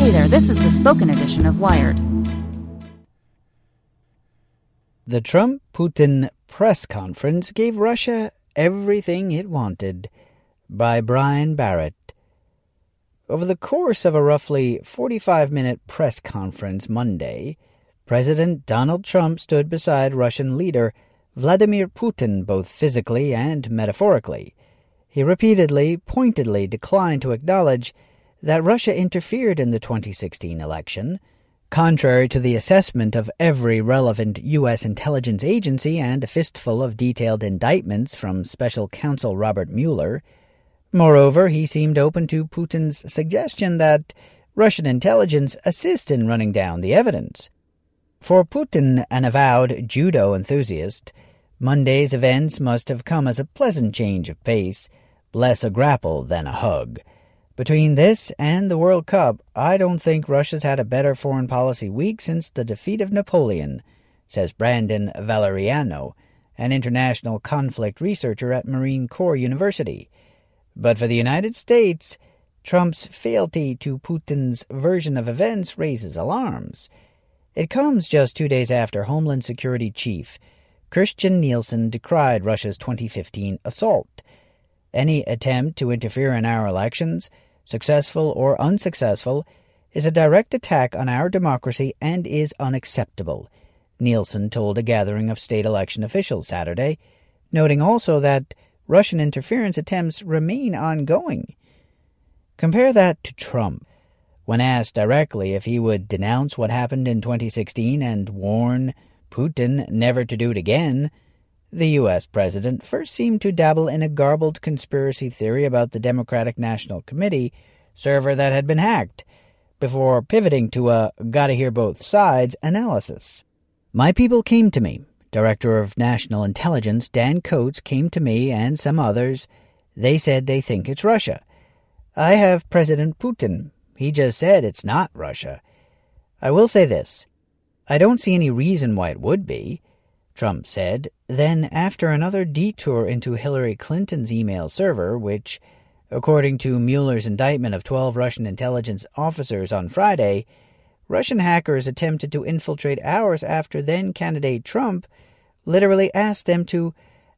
Hey there, this is the spoken edition of Wired. The Trump Putin press conference gave Russia everything it wanted. By Brian Barrett. Over the course of a roughly 45 minute press conference Monday, President Donald Trump stood beside Russian leader Vladimir Putin both physically and metaphorically. He repeatedly, pointedly declined to acknowledge that Russia interfered in the 2016 election, contrary to the assessment of every relevant U.S. intelligence agency and a fistful of detailed indictments from Special Counsel Robert Mueller. Moreover, he seemed open to Putin's suggestion that Russian intelligence assist in running down the evidence. For Putin, an avowed judo enthusiast, Monday's events must have come as a pleasant change of pace, less a grapple than a hug. Between this and the World Cup, I don't think Russia's had a better foreign policy week since the defeat of Napoleon, says Brandon Valeriano, an international conflict researcher at Marine Corps University. But for the United States, Trump's fealty to Putin's version of events raises alarms. It comes just two days after Homeland Security Chief Kirstjen Nielsen decried Russia's 2015 assault. Any attempt to interfere in our elections successful or unsuccessful, is a direct attack on our democracy and is unacceptable, Nielsen told a gathering of state election officials Saturday, noting also that Russian interference attempts remain ongoing. Compare that to Trump. When asked directly if he would denounce what happened in 2016 and warn Putin never to do it again, the U.S. president first seemed to dabble in a garbled conspiracy theory about the Democratic National Committee server that had been hacked, before pivoting to a gotta hear both sides analysis. My people came to me. Director of National Intelligence Dan Coats came to me and some others. They said they think it's Russia. I have President Putin. He just said it's not Russia. I will say this. I don't see any reason why it would be. Trump said. Then, after another detour into Hillary Clinton's email server, which, according to Mueller's indictment of 12 Russian intelligence officers on Friday, Russian hackers attempted to infiltrate hours after then candidate Trump literally asked them to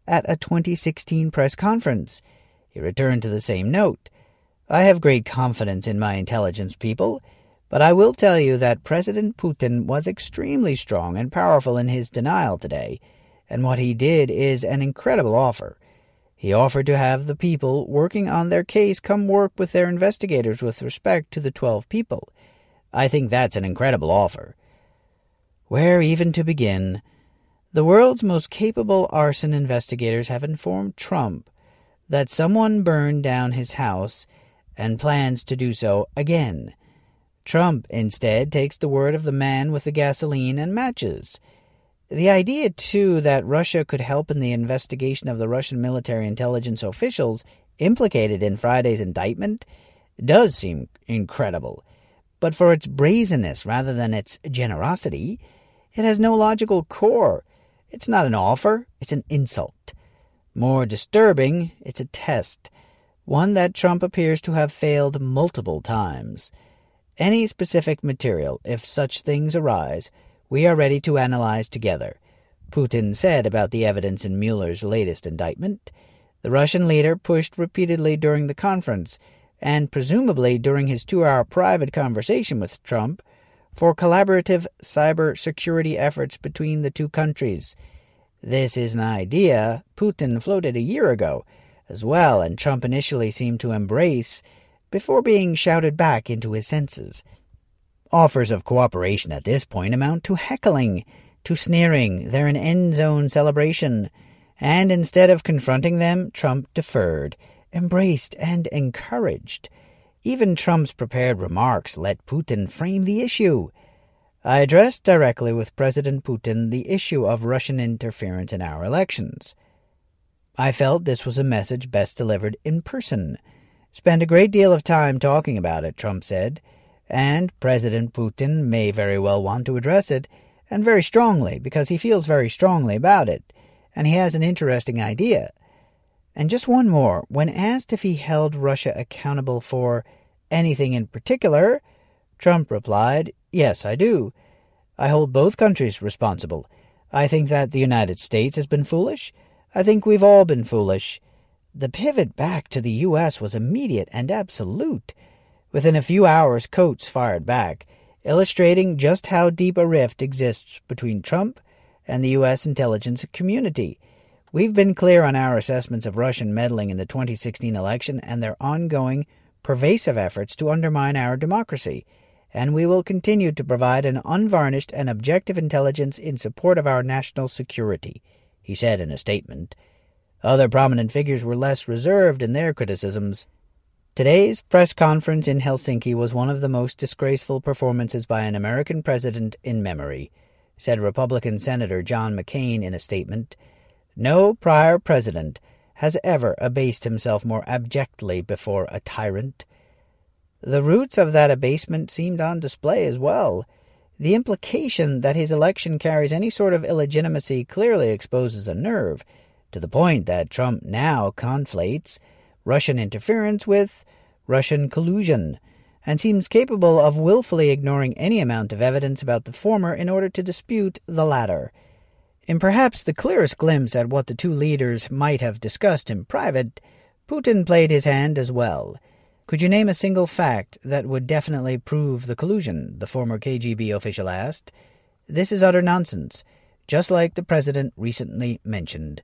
at a 2016 press conference. He returned to the same note. I have great confidence in my intelligence people. But I will tell you that President Putin was extremely strong and powerful in his denial today, and what he did is an incredible offer. He offered to have the people working on their case come work with their investigators with respect to the 12 people. I think that's an incredible offer. Where even to begin? The world's most capable arson investigators have informed Trump that someone burned down his house and plans to do so again. Trump, instead, takes the word of the man with the gasoline and matches. The idea, too, that Russia could help in the investigation of the Russian military intelligence officials implicated in Friday's indictment does seem incredible. But for its brazenness rather than its generosity, it has no logical core. It's not an offer, it's an insult. More disturbing, it's a test, one that Trump appears to have failed multiple times. Any specific material, if such things arise, we are ready to analyze together. Putin said about the evidence in Mueller's latest indictment. The Russian leader pushed repeatedly during the conference, and presumably during his two hour private conversation with Trump, for collaborative cyber security efforts between the two countries. This is an idea Putin floated a year ago as well, and Trump initially seemed to embrace before being shouted back into his senses. Offers of cooperation at this point amount to heckling, to sneering, they're an end zone celebration, and instead of confronting them, Trump deferred, embraced, and encouraged. Even Trump's prepared remarks let Putin frame the issue. I addressed directly with President Putin the issue of Russian interference in our elections. I felt this was a message best delivered in person. Spent a great deal of time talking about it, Trump said, and President Putin may very well want to address it, and very strongly, because he feels very strongly about it, and he has an interesting idea. And just one more. When asked if he held Russia accountable for anything in particular, Trump replied, Yes, I do. I hold both countries responsible. I think that the United States has been foolish. I think we've all been foolish. The pivot back to the U.S. was immediate and absolute. Within a few hours, Coats fired back, illustrating just how deep a rift exists between Trump and the U.S. intelligence community. We've been clear on our assessments of Russian meddling in the 2016 election and their ongoing, pervasive efforts to undermine our democracy, and we will continue to provide an unvarnished and objective intelligence in support of our national security, he said in a statement. Other prominent figures were less reserved in their criticisms. Today's press conference in Helsinki was one of the most disgraceful performances by an American president in memory, said Republican Senator John McCain in a statement. No prior president has ever abased himself more abjectly before a tyrant. The roots of that abasement seemed on display as well. The implication that his election carries any sort of illegitimacy clearly exposes a nerve, to the point that Trump now conflates Russian interference with Russian collusion, and seems capable of wilfully ignoring any amount of evidence about the former in order to dispute the latter. In perhaps the clearest glimpse at what the two leaders might have discussed in private, Putin played his hand as well. Could you name a single fact that would definitely prove the collusion? the former KGB official asked. This is utter nonsense, just like the president recently mentioned.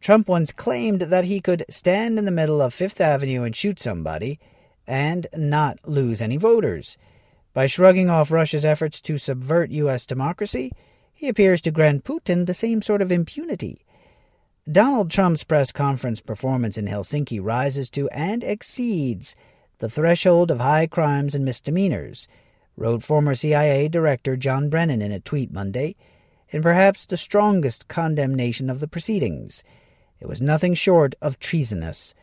Trump once claimed that he could stand in the middle of Fifth Avenue and shoot somebody and not lose any voters. By shrugging off Russia's efforts to subvert U.S. democracy, he appears to grant Putin the same sort of impunity. Donald Trump's press conference performance in Helsinki rises to and exceeds the threshold of high crimes and misdemeanors, wrote former CIA Director John Brennan in a tweet Monday, in perhaps the strongest condemnation of the proceedings. It was nothing short of treasonous.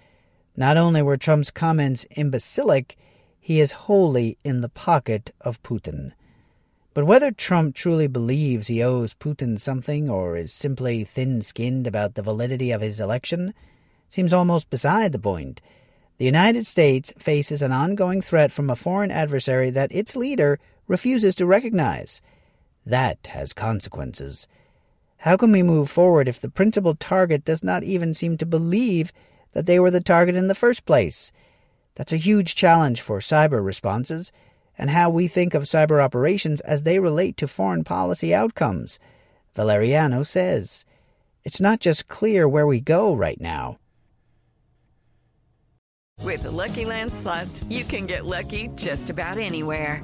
Not only were Trump's comments imbecilic, he is wholly in the pocket of Putin. But whether Trump truly believes he owes Putin something or is simply thin skinned about the validity of his election seems almost beside the point. The United States faces an ongoing threat from a foreign adversary that its leader refuses to recognize. That has consequences. How can we move forward if the principal target does not even seem to believe that they were the target in the first place? That's a huge challenge for cyber responses and how we think of cyber operations as they relate to foreign policy outcomes. Valeriano says, It's not just clear where we go right now. With the Lucky Land slots, you can get lucky just about anywhere.